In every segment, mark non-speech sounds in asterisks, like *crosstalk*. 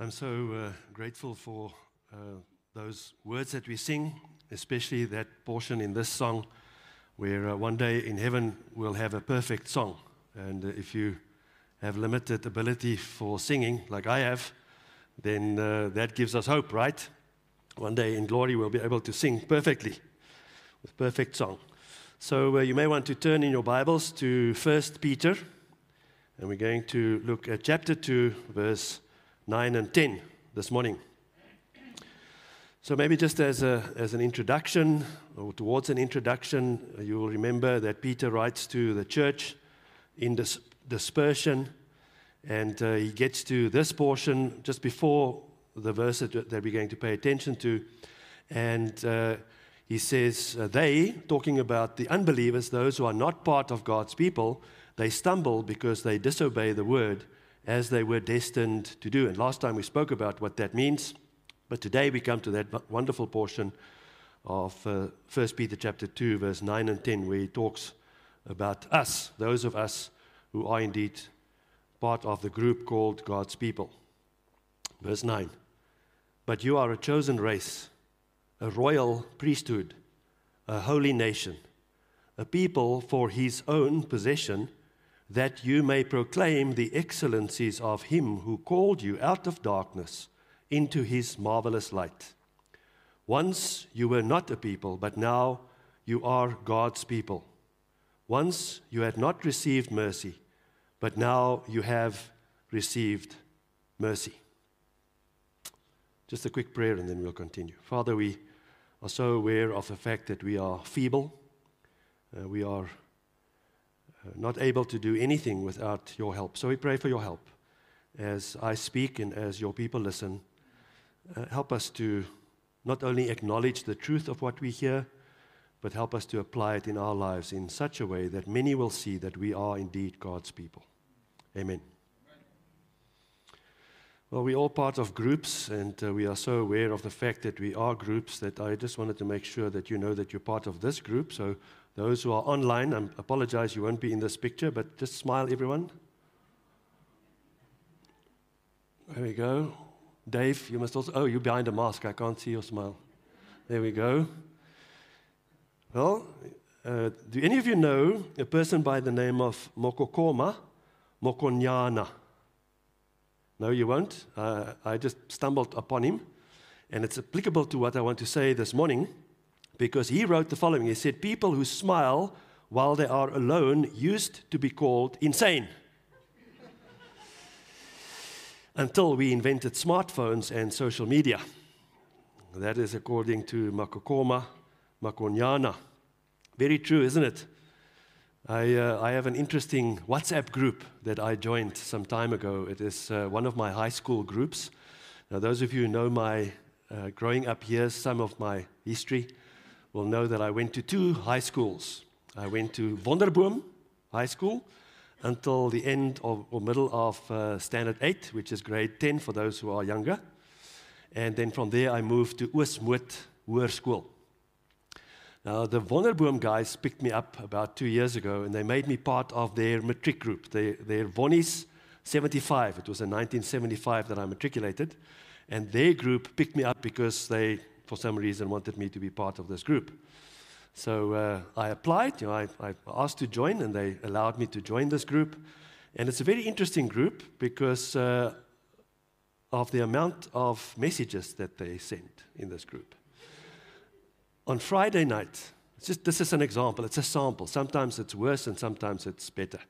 I'm so uh, grateful for uh, those words that we sing, especially that portion in this song where uh, one day in heaven we'll have a perfect song. And uh, if you have limited ability for singing, like I have, then uh, that gives us hope, right? One day in glory we'll be able to sing perfectly with perfect song. So uh, you may want to turn in your Bibles to 1 Peter, and we're going to look at chapter 2, verse 9 and 10 this morning. So, maybe just as, a, as an introduction, or towards an introduction, you will remember that Peter writes to the church in dis- dispersion, and uh, he gets to this portion just before the verse that, that we're going to pay attention to. And uh, he says, uh, They, talking about the unbelievers, those who are not part of God's people, they stumble because they disobey the word as they were destined to do. And last time we spoke about what that means, but today we come to that wonderful portion of uh, 1 Peter chapter 2, verse 9 and 10, where he talks about us, those of us who are indeed part of the group called God's people. Verse 9 But you are a chosen race, a royal priesthood, a holy nation, a people for his own possession that you may proclaim the excellencies of him who called you out of darkness into his marvelous light. Once you were not a people, but now you are God's people. Once you had not received mercy, but now you have received mercy. Just a quick prayer and then we'll continue. Father, we are so aware of the fact that we are feeble, uh, we are not able to do anything without your help. So we pray for your help as I speak and as your people listen. Uh, help us to not only acknowledge the truth of what we hear, but help us to apply it in our lives in such a way that many will see that we are indeed God's people. Amen. Well, we're all part of groups, and uh, we are so aware of the fact that we are groups that I just wanted to make sure that you know that you're part of this group. So those who are online, I apologize you won't be in this picture, but just smile, everyone. There we go. Dave, you must also. Oh, you're behind a mask. I can't see your smile. There we go. Well, uh, do any of you know a person by the name of Mokokoma Mokhonoana? No, you won't. Uh, I just stumbled upon him, and it's applicable to what I want to say this morning because he wrote the following He said, People who smile while they are alone used to be called insane. Until we invented smartphones and social media. That is according to Mokokoma Mokhonoana. Very true, isn't it? I, uh, I, have an interesting WhatsApp group that I joined some time ago. It is uh, one of my high school groups. Now, those of you who know my uh, growing up years, some of my history, will know that I went to two high schools. I went to Wonderboom High School until the end of, or middle of uh, Standard 8, which is grade 10 for those who are younger. And then from there, I moved to Oosmoed Hoërskool. Now, the Wonderboom guys picked me up about two years ago, and they made me part of their matric group, their, their Vonnies 75. It was in 1975 that I matriculated. And their group picked me up because they for some reason, wanted me to be part of this group. So uh, I applied, you know, I, I asked to join, and they allowed me to join this group. And it's a very interesting group because uh, of the amount of messages that they send in this group. On Friday night, just, this is an example, it's a sample. Sometimes it's worse and sometimes it's better.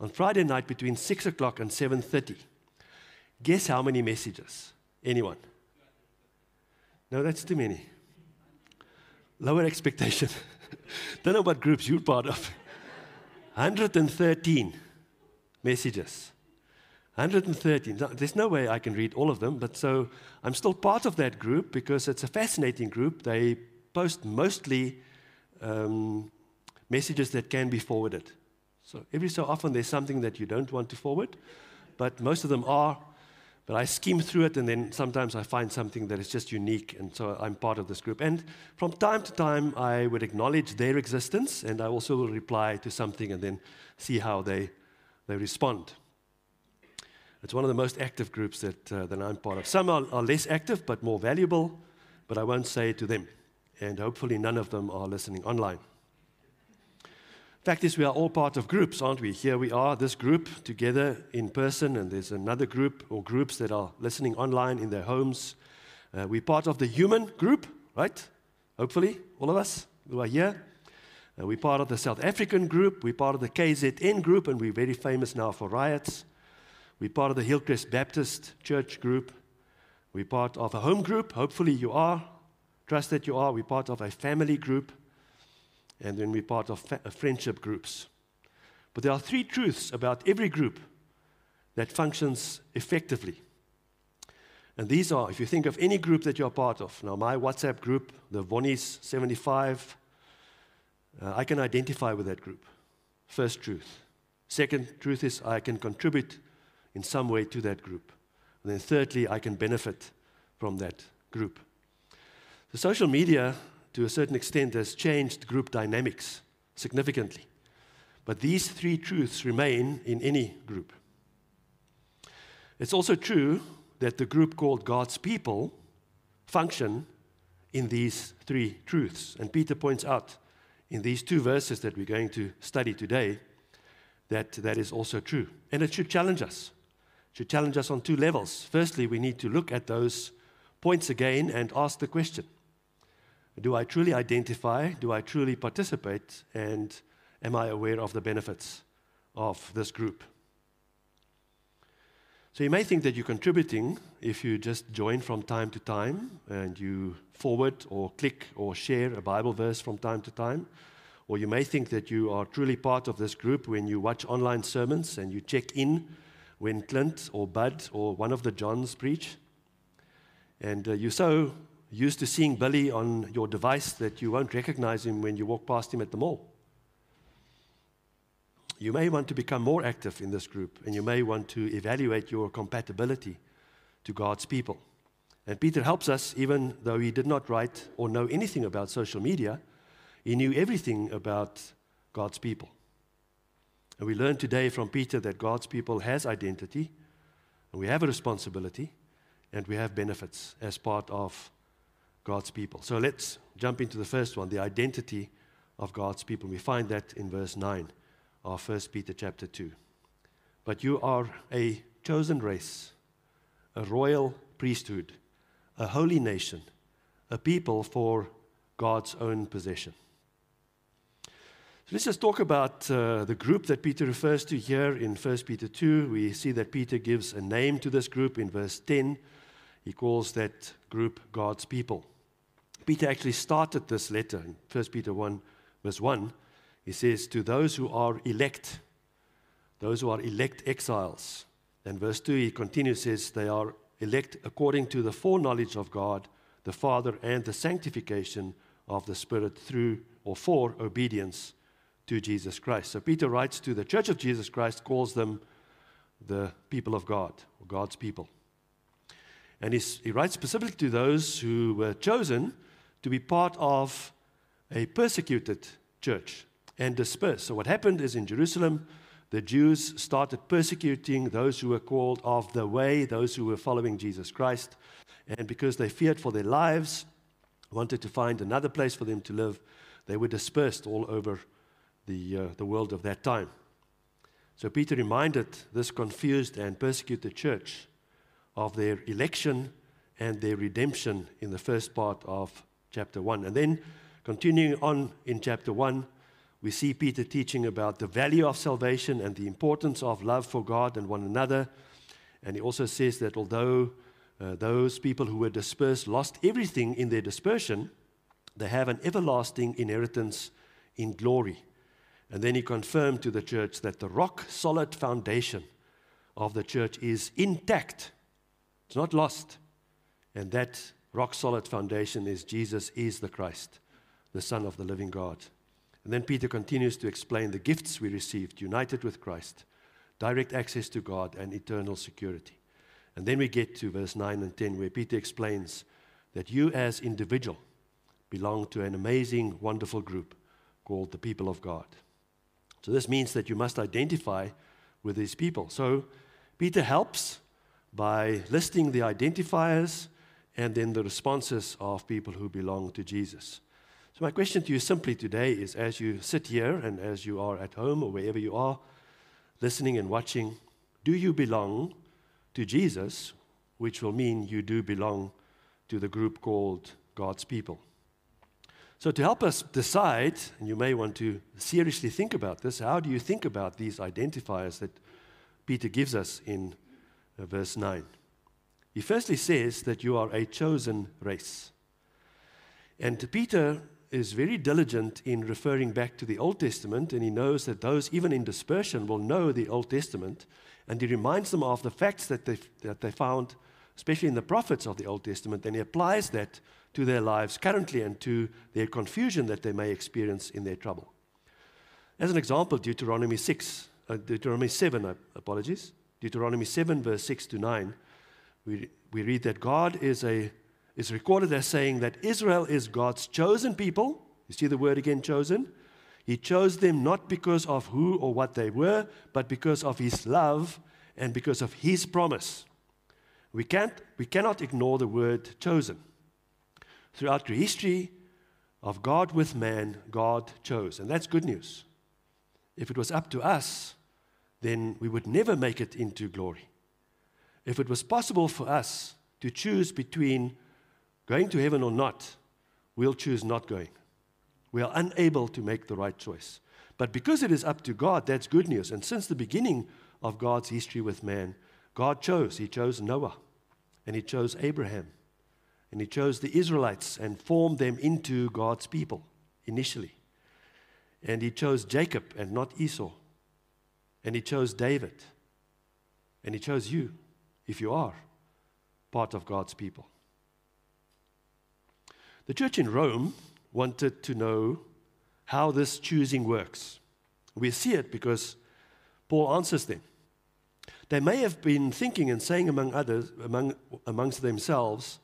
On Friday night between 6 o'clock and 7.30, guess how many messages? Anyone? No, that's too many. Lower expectation. *laughs* Don't know what groups you're part of. 113 messages. 113. There's no way I can read all of them, but so I'm still part of that group because it's a fascinating group. They post mostly um, messages that can be forwarded. So every so often there's something that you don't want to forward, but most of them are but I skim through it, and then sometimes I find something that is just unique, and so I'm part of this group. And from time to time, I would acknowledge their existence, and I also will reply to something and then see how they, they respond. It's one of the most active groups that, uh, that I'm part of. Some are, are less active but more valuable, but I won't say it to them. And hopefully, none of them are listening online. Fact is, we are all part of groups, aren't we? Here we are, this group together in person, and there's another group or groups that are listening online in their homes. Uh, we're part of the human group, right? Hopefully, all of us who are here. Uh, we're part of the South African group, we're part of the KZN group, and we're very famous now for riots. We're part of the Hillcrest Baptist Church group. We're part of a home group. Hopefully, you are. Trust that you are. We're part of a family group. And then we're part of uh, friendship groups. But there are three truths about every group that functions effectively. And these are, if you think of any group that you're part of, now my WhatsApp group, the Vonnies 75, uh, I can identify with that group. First truth. Second truth is I can contribute in some way to that group. And then thirdly, I can benefit from that group. The social media, to a certain extent, has changed group dynamics significantly. But these three truths remain in any group. It's also true that the group called God's people function in these three truths. And Peter points out in these two verses that we're going to study today that that is also true. And it should challenge us It should challenge us on two levels. Firstly, we need to look at those points again and ask the question Do I truly identify? Do I truly participate? And am I aware of the benefits of this group? So you may think that you're contributing if you just join from time to time and you forward or click or share a Bible verse from time to time. Or you may think that you are truly part of this group when you watch online sermons and you check in when Clint or Bud or one of the Johns preach. And uh, you're so used to seeing Billy on your device that you won't recognize him when you walk past him at the mall. You may want to become more active in this group, and you may want to evaluate your compatibility to God's people. And Peter helps us, even though he did not write or know anything about social media, he knew everything about God's people. And we learn today from Peter that God's people has identity, and we have a responsibility, and we have benefits as part of God's people. So let's jump into the first one, the identity of God's people. We find that in verse 9 of 1 Peter chapter 2. But you are a chosen race, a royal priesthood, a holy nation, a people for God's own possession So let's just talk about uh, the group that Peter refers to here in 1 Peter 2. We see that Peter gives a name to this group in verse 10. He calls that group God's people. Peter actually started this letter in 1 Peter 1, verse 1. He says, To those who are elect, those who are elect exiles. And verse 2, he continues, says, They are elect according to the foreknowledge of God, the Father, and the sanctification of the Spirit through or for obedience to Jesus Christ. So Peter writes to the church of Jesus Christ, calls them the people of God, or God's people. And he writes specifically to those who were chosen to be part of a persecuted church and dispersed. So, what happened is in Jerusalem, the Jews started persecuting those who were called of the way, those who were following Jesus Christ. And because they feared for their lives, wanted to find another place for them to live, they were dispersed all over the, uh, the world of that time. So Peter reminded this confused and persecuted church of their election and their redemption in the first part of chapter 1. And then continuing on in chapter 1, we see Peter teaching about the value of salvation and the importance of love for God and one another. And he also says that although uh, those people who were dispersed lost everything in their dispersion, they have an everlasting inheritance in glory. And then he confirmed to the church that the rock solid foundation of the church is intact, it's not lost. And that rock solid foundation is Jesus is the Christ, the Son of the living God. And then Peter continues to explain the gifts we received, united with Christ, direct access to God, and eternal security. And then we get to verse 9 and 10, where Peter explains that you, as individual, belong to an amazing, wonderful group called the people of God. So this means that you must identify with these people. So Peter helps by listing the identifiers and then the responses of people who belong to Jesus. So, my question to you simply today is as you sit here and as you are at home or wherever you are, listening and watching, do you belong to Jesus, which will mean you do belong to the group called God's people? So, to help us decide, and you may want to seriously think about this, how do you think about these identifiers that Peter gives us in uh, verse 9? He firstly says that you are a chosen race. And Peter is very diligent in referring back to the Old Testament, and he knows that those, even in dispersion, will know the Old Testament. And he reminds them of the facts that they, that they found, especially in the prophets of the Old Testament, and he applies that to their lives currently and to their confusion that they may experience in their trouble. As an example, Deuteronomy 6, uh, Deuteronomy 7, uh, apologies, Deuteronomy 7, verse 6 to 9, we, we read that God is, a, is recorded as saying that Israel is God's chosen people. You see the word again, chosen? He chose them not because of who or what they were, but because of his love and because of his promise. We, can't, we cannot ignore the word chosen. Throughout the history of God with man, God chose. And that's good news. If it was up to us, then we would never make it into glory. If it was possible for us to choose between going to heaven or not, we'll choose not going. We are unable to make the right choice. But because it is up to God, that's good news. And since the beginning of God's history with man, God chose. He chose Noah, and He chose Abraham, and he chose the Israelites and formed them into God's people initially. And he chose Jacob and not Esau. And he chose David. And he chose you, if you are part of God's people. The church in Rome wanted to know how this choosing works. We see it because Paul answers them. They may have been thinking and saying among others, among, amongst themselves,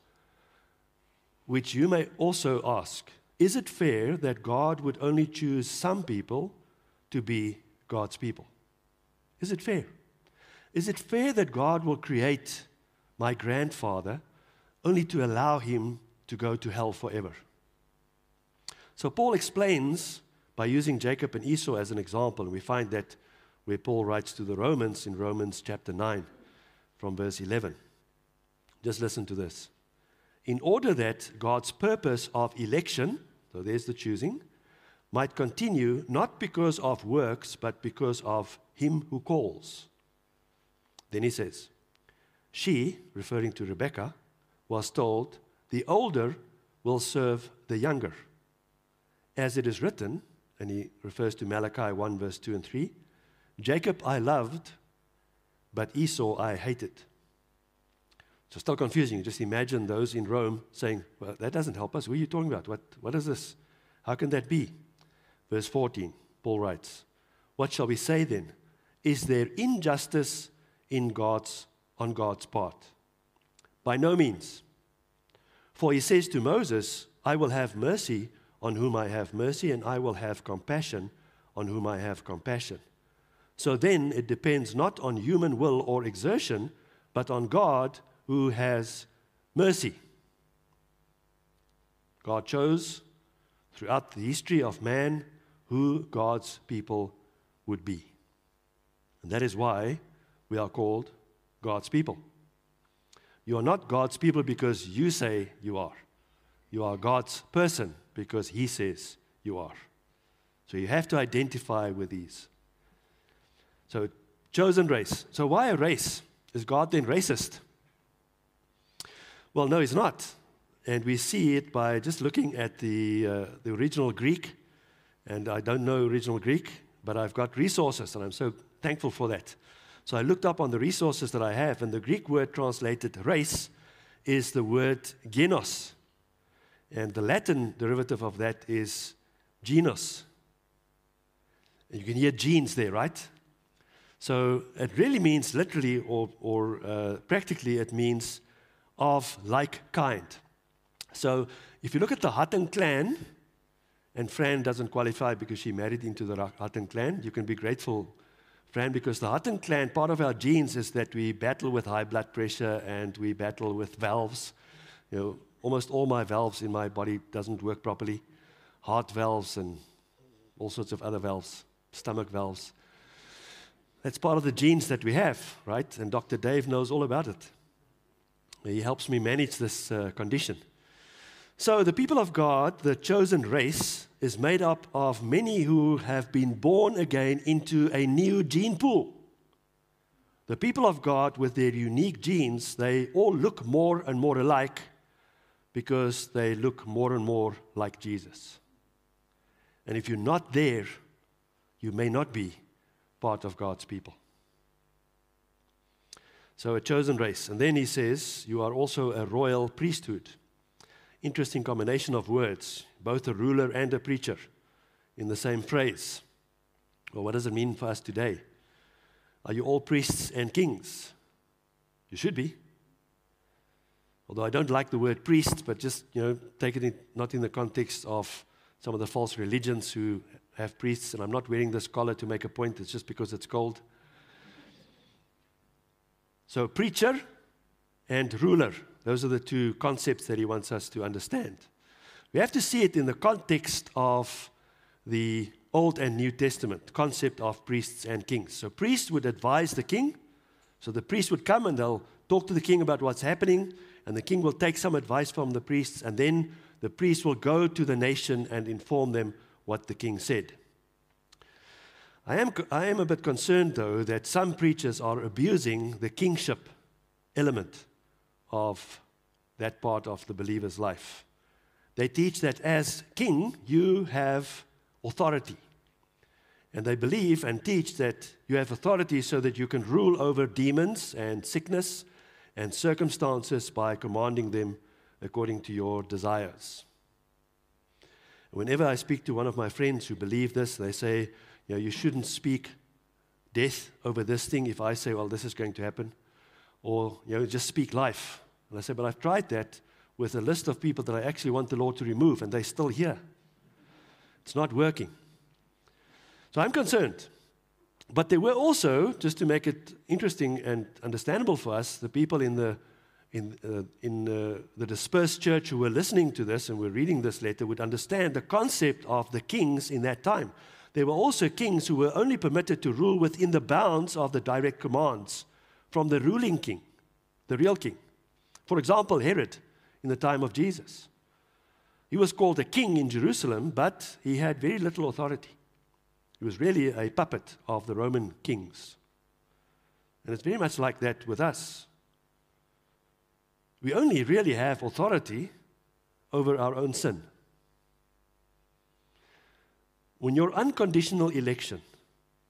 which you may also ask Is it fair that God would only choose some people to be God's people? Is it fair? Is it fair that God will create my grandfather only to allow him to go to hell forever? So Paul explains by using Jacob and Esau as an example, and we find that where Paul writes to the Romans in Romans chapter 9 from verse 11. Just listen to this in order that God's purpose of election, so there's the choosing, might continue not because of works, but because of him who calls. Then he says, She, referring to Rebekah, was told, The older will serve the younger. As it is written, and he refers to Malachi 1, verse 2 and 3 Jacob I loved, but Esau I hated. So still confusing. Just imagine those in Rome saying, Well, that doesn't help us. What are you talking about? What, what is this? How can that be? Verse 14, Paul writes, What shall we say then? Is there injustice in God's, on God's part? By no means. For he says to Moses, I will have mercy on whom I have mercy, and I will have compassion on whom I have compassion. So then it depends not on human will or exertion, but on God who has mercy. God chose throughout the history of man who God's people would be. And that is why we are called God's people. You are not God's people because you say you are. You are God's person because He says you are. So you have to identify with these. So, chosen race. So, why a race? Is God then racist? Well, no, he's not. And we see it by just looking at the, uh, the original Greek. And I don't know original Greek, but I've got resources, and I'm so thankful for that. So I looked up on the resources that I have, and the Greek word translated race is the word genos. And the Latin derivative of that is genus. You can hear genes there, right? So it really means literally or, or uh, practically, it means of like kind. So if you look at the Hattingh clan, and Fran doesn't qualify because she married into the Hattingh clan, you can be grateful Fran, because the Hattingh clan, part of our genes is that we battle with high blood pressure and we battle with valves. You know, almost all my valves in my body doesn't work properly. Heart valves and all sorts of other valves, stomach valves. That's part of the genes that we have, right? And Dr. Dave knows all about it. He helps me manage this uh, condition. So, the people of God, the chosen race, is made up of many who have been born again into a new gene pool. The people of God, with their unique genes, they all look more and more alike because they look more and more like Jesus. And if you're not there, you may not be part of God's people. So, a chosen race. And then he says, You are also a royal priesthood. Interesting combination of words, both a ruler and a preacher in the same phrase. Well, what does it mean for us today? Are you all priests and kings? You should be. Although I don't like the word priest, but just, you know, take it not in the context of some of the false religions who have priests, and I'm not wearing this collar to make a point, it's just because it's cold. So, preacher and ruler. Those are the two concepts that he wants us to understand. We have to see it in the context of the Old and New Testament concept of priests and kings. So, priests would advise the king. So, the priest would come and they'll talk to the king about what's happening, and the king will take some advice from the priests, and then the priest will go to the nation and inform them what the king said. I am, I am a bit concerned, though, that some preachers are abusing the kingship element of that part of the believer's life. They teach that as king, you have authority. And they believe and teach that you have authority so that you can rule over demons and sickness and circumstances by commanding them according to your desires. Whenever I speak to one of my friends who believe this, they say, you know, you shouldn't speak death over this thing if I say, well, this is going to happen or you know, just speak life. And I said, but I've tried that with a list of people that I actually want the Lord to remove, and they're still here. It's not working. So I'm concerned. But there were also, just to make it interesting and understandable for us, the people in the in, uh, in uh, the dispersed church who were listening to this and were reading this letter would understand the concept of the kings in that time. There were also kings who were only permitted to rule within the bounds of the direct commands from the ruling king, the real king. For example, Herod in the time of Jesus. He was called a king in Jerusalem, but he had very little authority. He was really a puppet of the Roman kings. And it's very much like that with us. We only really have authority over our own sin. When your unconditional election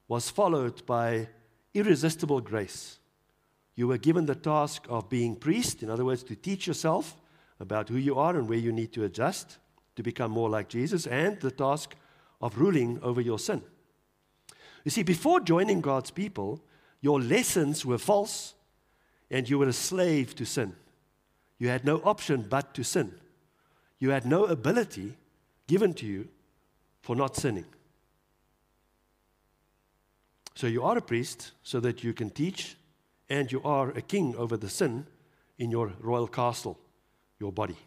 was followed by irresistible grace, you were given the task of being priest, in other words, to teach yourself about who you are and where you need to adjust to become more like Jesus, and the task of ruling over your sin. You see, before joining God's people, your lessons were false and you were a slave to sin. You had no option but to sin. You had no ability given to you for not sinning. So you are a priest so that you can teach and you are a king over the sin in your royal castle, your body.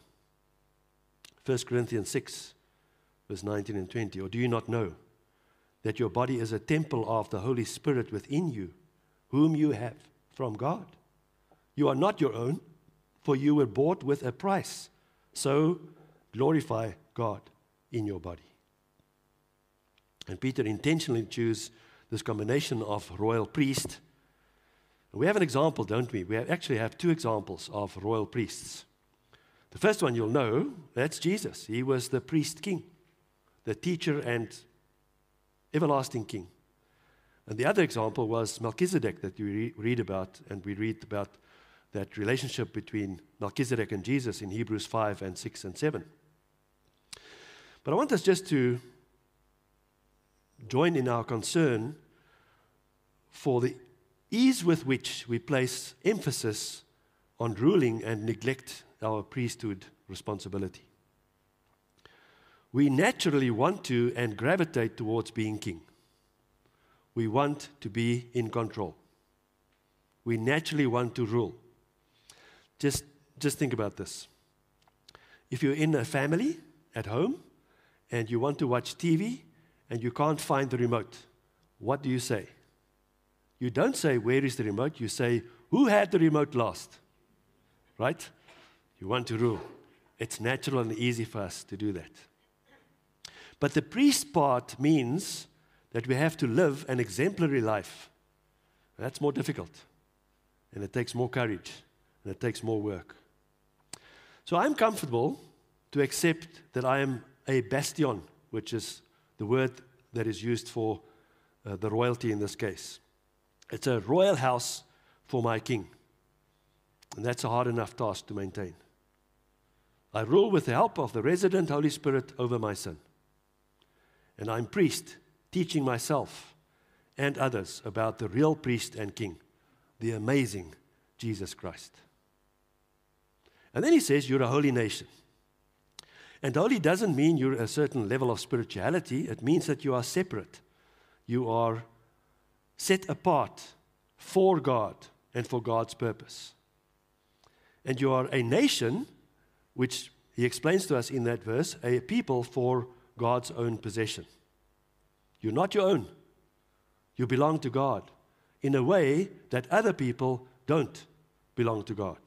1 Corinthians 6, verse 19 and 20. Or do you not know that your body is a temple of the Holy Spirit within you, whom you have from God? You are not your own, for you were bought with a price. So glorify God in your body. And Peter intentionally chose this combination of royal priest we have an example, don't we? We actually have two examples of royal priests. The first one you'll know, that's Jesus. He was the priest king, the teacher and everlasting king. And the other example was Melchizedek that you re- read about, and we read about that relationship between Melchizedek and Jesus in Hebrews 5 and 6 and 7. But I want us just to join in our concern for the ease with which we place emphasis on ruling and neglect our priesthood responsibility. We naturally want to and gravitate towards being king. we want to be in control. We naturally want to rule. Just, just think about this. If you're in a family at home and you want to watch TV and you can't find the remote, what do you say? You don't say, Where is the remote? You say, Who had the remote last? Right? You want to rule. It's natural and easy for us to do that. But the priest part means that we have to live an exemplary life. That's more difficult. And it takes more courage. And it takes more work. So I'm comfortable to accept that I am a bastion, which is the word that is used for uh, the royalty in this case. It's a royal house for my king. And that's a hard enough task to maintain. I rule with the help of the resident Holy Spirit over my sin. And I'm priest, teaching myself and others about the real priest and king, the amazing Jesus Christ. And then he says, You're a holy nation. And holy doesn't mean you're a certain level of spirituality, it means that you are separate. You are set apart for God and for God's purpose. And you are a nation, which he explains to us in that verse, a people for God's own possession. You're not your own, you belong to God in a way that other people don't belong to God.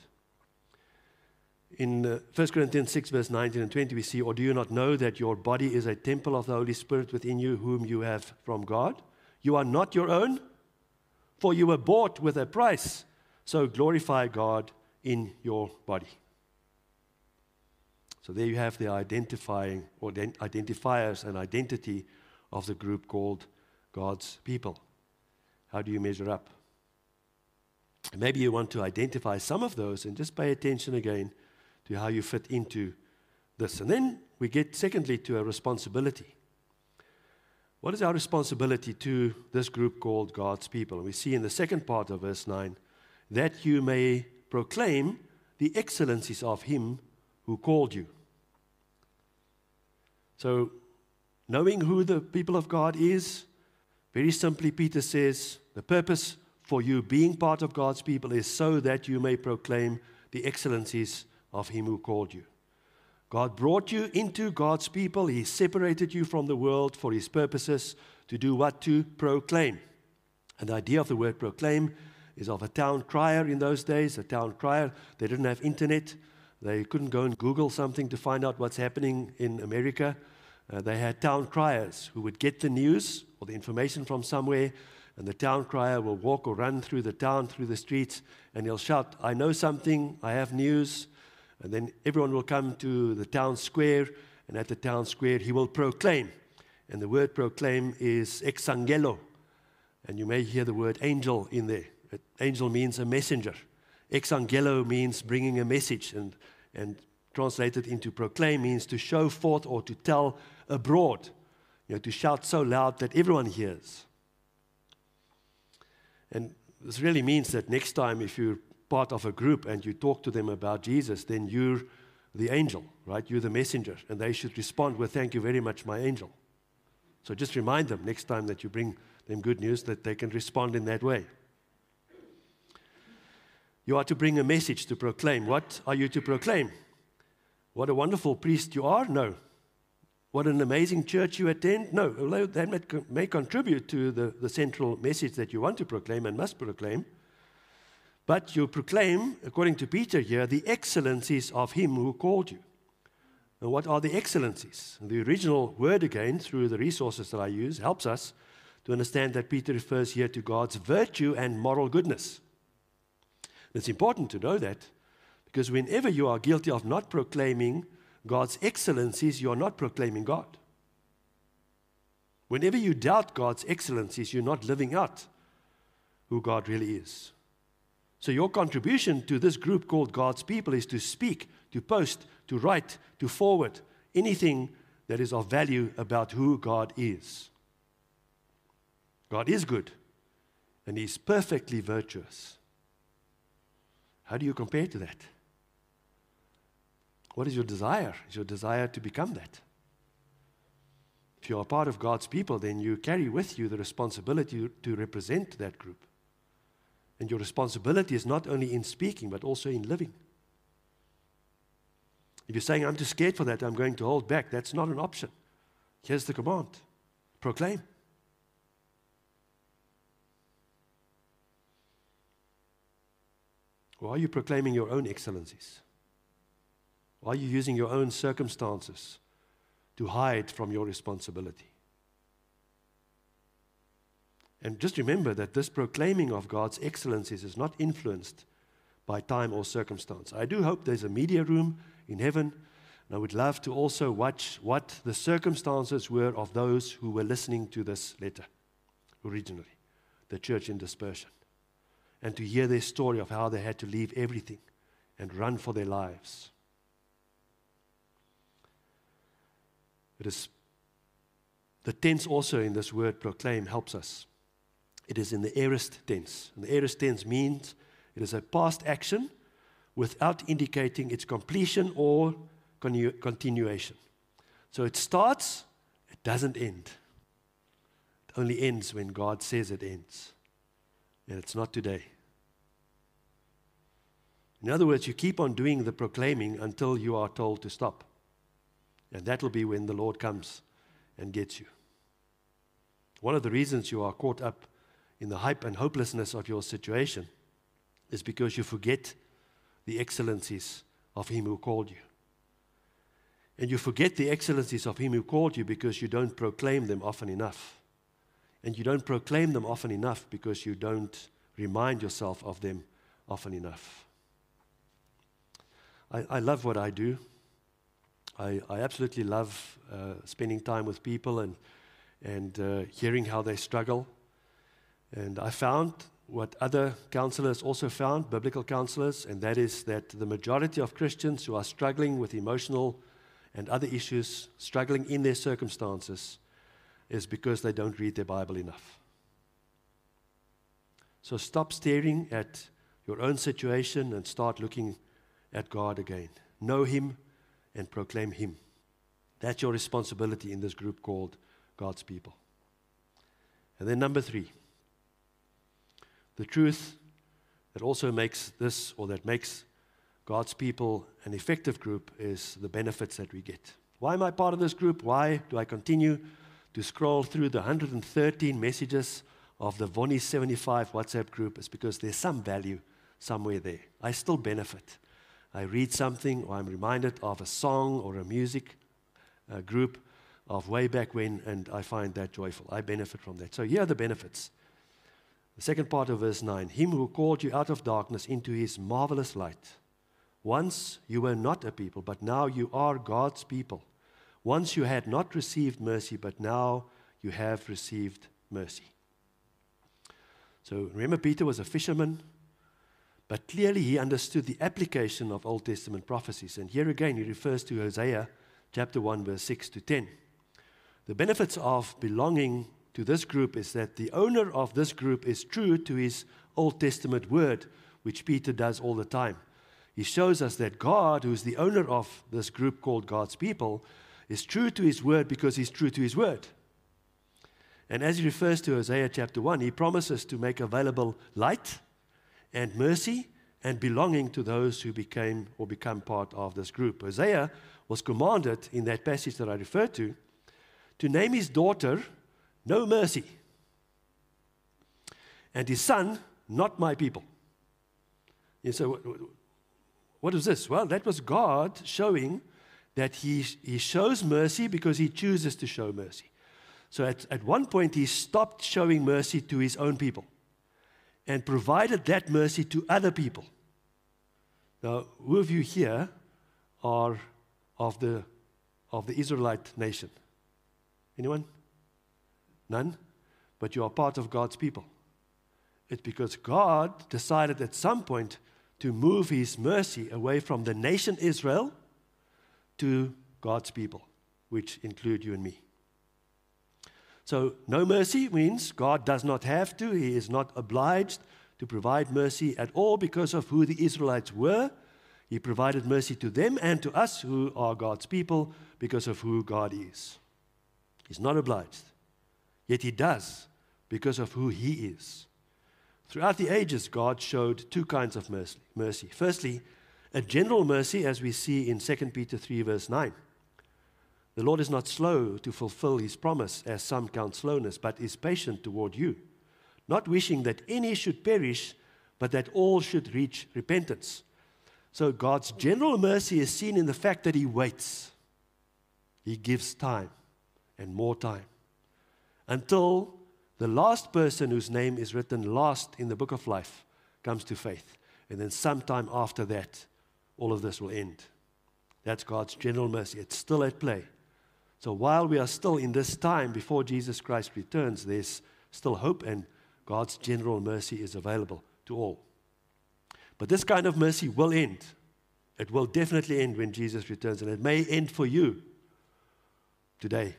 In uh, 1 Corinthians 6, verse 19 and 20, we see, Or do you not know that your body is a temple of the Holy Spirit within you, whom you have from God? You are not your own, for you were bought with a price. So glorify God in your body. So there you have the identifying or identifiers and identity of the group called God's people. How do you measure up? Maybe you want to identify some of those and just pay attention again to how you fit into this. And then we get, secondly, to a responsibility. What is our responsibility to this group called God's people? We see in the second part of verse 9 that you may proclaim the excellencies of Him who called you. So, knowing who the people of God is, very simply, Peter says the purpose for you being part of God's people is so that you may proclaim the excellencies of Him who called you. God brought you into God's people. He separated you from the world for His purposes to do what? To proclaim. And the idea of the word proclaim is of a town crier in those days. A town crier, they didn't have internet. They couldn't go and Google something to find out what's happening in America. Uh, they had town criers who would get the news or the information from somewhere, and the town crier will walk or run through the town, through the streets, and he'll shout, I know something, I have news. And then everyone will come to the town square, and at the town square, he will proclaim. And the word proclaim is exangelo. And you may hear the word angel in there. Angel means a messenger. Exangelo means bringing a message, and, and translated into proclaim means to show forth or to tell abroad, you know, to shout so loud that everyone hears. And this really means that next time, if you're part of a group and you talk to them about Jesus, then you're the angel, right? You're the messenger, and they should respond with, Thank you very much, my angel. So just remind them next time that you bring them good news that they can respond in that way. You are to bring a message to proclaim. What are you to proclaim? What a wonderful priest you are? No. What an amazing church you attend? No. Although that may contribute to the, the central message that you want to proclaim and must proclaim. But you proclaim, according to Peter here, the excellencies of him who called you. And what are the excellencies? The original word, again, through the resources that I use, helps us to understand that Peter refers here to God's virtue and moral goodness. It's important to know that because whenever you are guilty of not proclaiming God's excellencies, you are not proclaiming God. Whenever you doubt God's excellencies, you're not living out who God really is. So, your contribution to this group called God's people is to speak, to post, to write, to forward anything that is of value about who God is. God is good, and He's perfectly virtuous. How do you compare to that? What is your desire? Is your desire to become that? if you are part of God's people, then you carry with you the responsibility to represent that group. And your responsibility is not only in speaking, but also in living. If you're saying, I'm too scared for that, I'm going to hold back, that's not an option. Here's the command proclaim. Or are you proclaiming your own excellencies? Or are you using your own circumstances to hide from your responsibility? And just remember that this proclaiming of God's excellencies is not influenced by time or circumstance. I do hope there's a media room in heaven, and I would love to also watch what the circumstances were of those who were listening to this letter originally, the church in dispersion, and to hear their story of how they had to leave everything and run for their lives. It is the tense also in this word proclaim helps us. It is in the aorist tense. And the aorist tense means it is a past action without indicating its completion or continuation. So it starts, it doesn't end. It only ends when God says it ends. And it's not today. In other words, you keep on doing the proclaiming until you are told to stop. And that will be when the Lord comes and gets you. One of the reasons you are caught up in the hype and hopelessness of your situation is because you forget the excellencies of Him who called you. And you forget the excellencies of Him who called you because you don't proclaim them often enough. And you don't proclaim them often enough because you don't remind yourself of them often enough. I, I love what I do. I, I absolutely love uh, spending time with people and, and uh, hearing how they struggle. And I found what other counselors also found, biblical counselors, and that is that the majority of Christians who are struggling with emotional and other issues, struggling in their circumstances, is because they don't read their Bible enough. So stop staring at your own situation and start looking at God again. Know Him and proclaim Him. That's your responsibility in this group called God's people. And then, number three. The truth that also makes this or that makes God's people an effective group is the benefits that we get. Why am I part of this group? Why do I continue to scroll through the 113 messages of the Vonnie 75 WhatsApp group? It's because there's some value somewhere there. I still benefit. I read something or I'm reminded of a song or a music uh, group of way back when, and I find that joyful. I benefit from that. So here are the benefits. The second part of verse 9 Him who called you out of darkness into his marvelous light. Once you were not a people, but now you are God's people. Once you had not received mercy, but now you have received mercy. So remember, Peter was a fisherman, but clearly he understood the application of Old Testament prophecies. And here again, he refers to Hosea chapter 1, verse 6 to 10. The benefits of belonging to this group is that the owner of this group is true to his Old Testament word, which Peter does all the time. He shows us that God, who is the owner of this group called God's people, is true to his word because he's true to his word. And as he refers to Hosea chapter 1, he promises to make available light and mercy and belonging to those who became or become part of this group. Hosea was commanded in that passage that I referred to to name his daughter no mercy. And his son, not my people. You say, what is this? Well, that was God showing that he, he shows mercy because he chooses to show mercy. So at, at one point, he stopped showing mercy to his own people and provided that mercy to other people. Now, who of you here are of the, of the Israelite nation? Anyone? None, but you are part of God's people. It's because God decided at some point to move his mercy away from the nation Israel to God's people, which include you and me. So, no mercy means God does not have to, he is not obliged to provide mercy at all because of who the Israelites were. He provided mercy to them and to us who are God's people because of who God is. He's not obliged. Yet he does because of who he is. Throughout the ages, God showed two kinds of mercy. Firstly, a general mercy, as we see in 2 Peter 3, verse 9. The Lord is not slow to fulfill his promise, as some count slowness, but is patient toward you, not wishing that any should perish, but that all should reach repentance. So God's general mercy is seen in the fact that he waits. He gives time and more time until the last person whose name is written last in the book of life comes to faith. And then sometime after that, all of this will end. That's God's general mercy. It's still at play. So while we are still in this time before Jesus Christ returns, there's still hope, and God's general mercy is available to all. But this kind of mercy will end. It will definitely end when Jesus returns, and it may end for you today,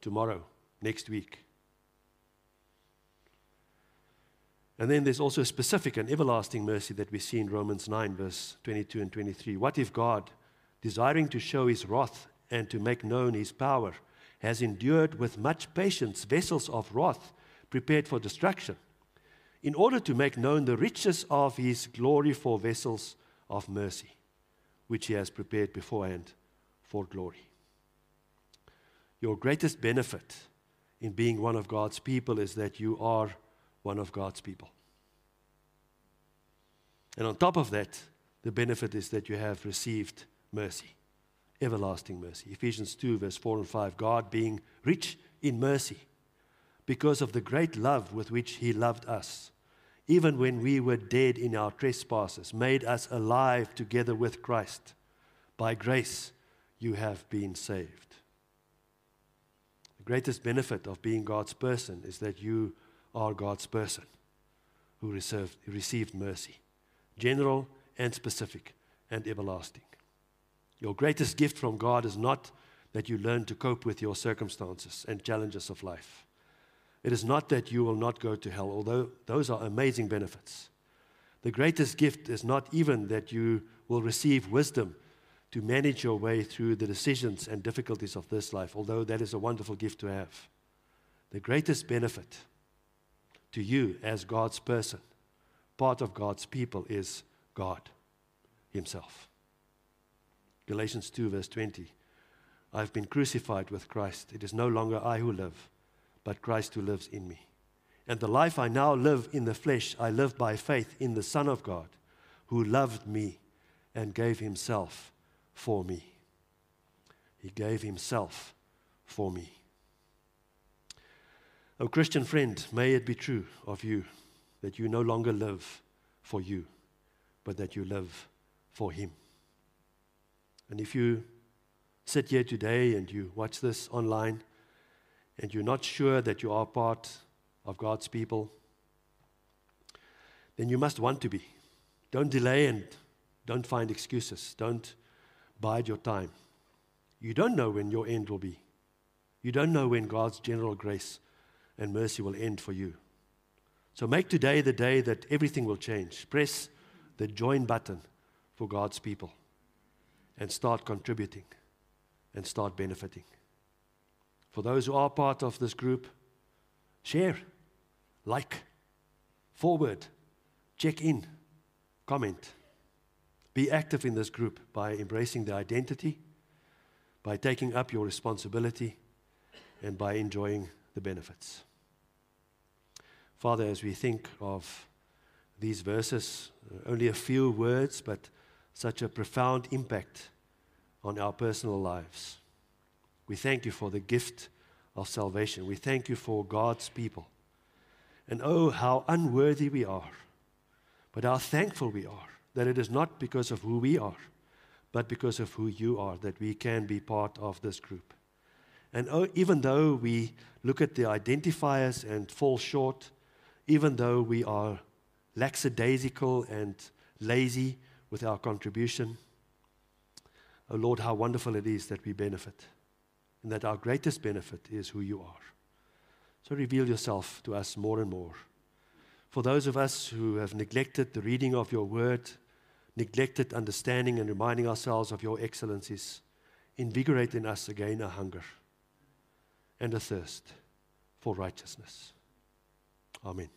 tomorrow, next week. And then there's also a specific and everlasting mercy that we see in Romans 9, verse 22 and 23. What if God, desiring to show his wrath and to make known his power, has endured with much patience vessels of wrath prepared for destruction, in order to make known the riches of his glory for vessels of mercy, which he has prepared beforehand for glory? Your greatest benefit in being one of God's people is that you are one of God's people. And on top of that, the benefit is that you have received mercy, everlasting mercy. Ephesians 2, verse 4 and 5 God being rich in mercy because of the great love with which He loved us, even when we were dead in our trespasses, made us alive together with Christ. By grace, you have been saved. The greatest benefit of being God's person is that you are God's person who received, mercy, general and specific and everlasting. Your greatest gift from God is not that you learn to cope with your circumstances and challenges of life. It is not that you will not go to hell, although those are amazing benefits. The greatest gift is not even that you will receive wisdom to manage your way through the decisions and difficulties of this life, although that is a wonderful gift to have. The greatest benefit to you as God's person, part of God's people, is God Himself. Galatians 2, verse 20. I've been crucified with Christ. It is no longer I who live, but Christ who lives in me. And the life I now live in the flesh, I live by faith in the Son of God, who loved me and gave Himself for me. He gave Himself for me. Oh, Christian friend, may it be true of you that you no longer live for you, but that you live for Him. And if you sit here today and you watch this online and you're not sure that you are part of God's people, then you must want to be. Don't delay and don't find excuses. Don't bide your time. You don't know when your end will be. You don't know when God's general grace and mercy will end for you. So make today the day that everything will change. Press the join button for God's people and start contributing and start benefiting. For those who are part of this group, share, like, forward, check in, comment. Be active in this group by embracing the identity, by taking up your responsibility, and by enjoying the benefits. Father, as we think of these verses, uh, only a few words, but such a profound impact on our personal lives. We thank you for the gift of salvation. We thank you for God's people. And oh, how unworthy we are, but how thankful we are that it is not because of who we are, but because of who you are that we can be part of this group. And oh, even though we look at the identifiers and fall short, even though we are lackadaisical and lazy with our contribution, oh Lord, how wonderful it is that we benefit, and that our greatest benefit is who you are. So reveal yourself to us more and more. For those of us who have neglected the reading of your word, neglected understanding and reminding ourselves of your excellencies, invigorate in us again a hunger and a thirst for righteousness. Amen.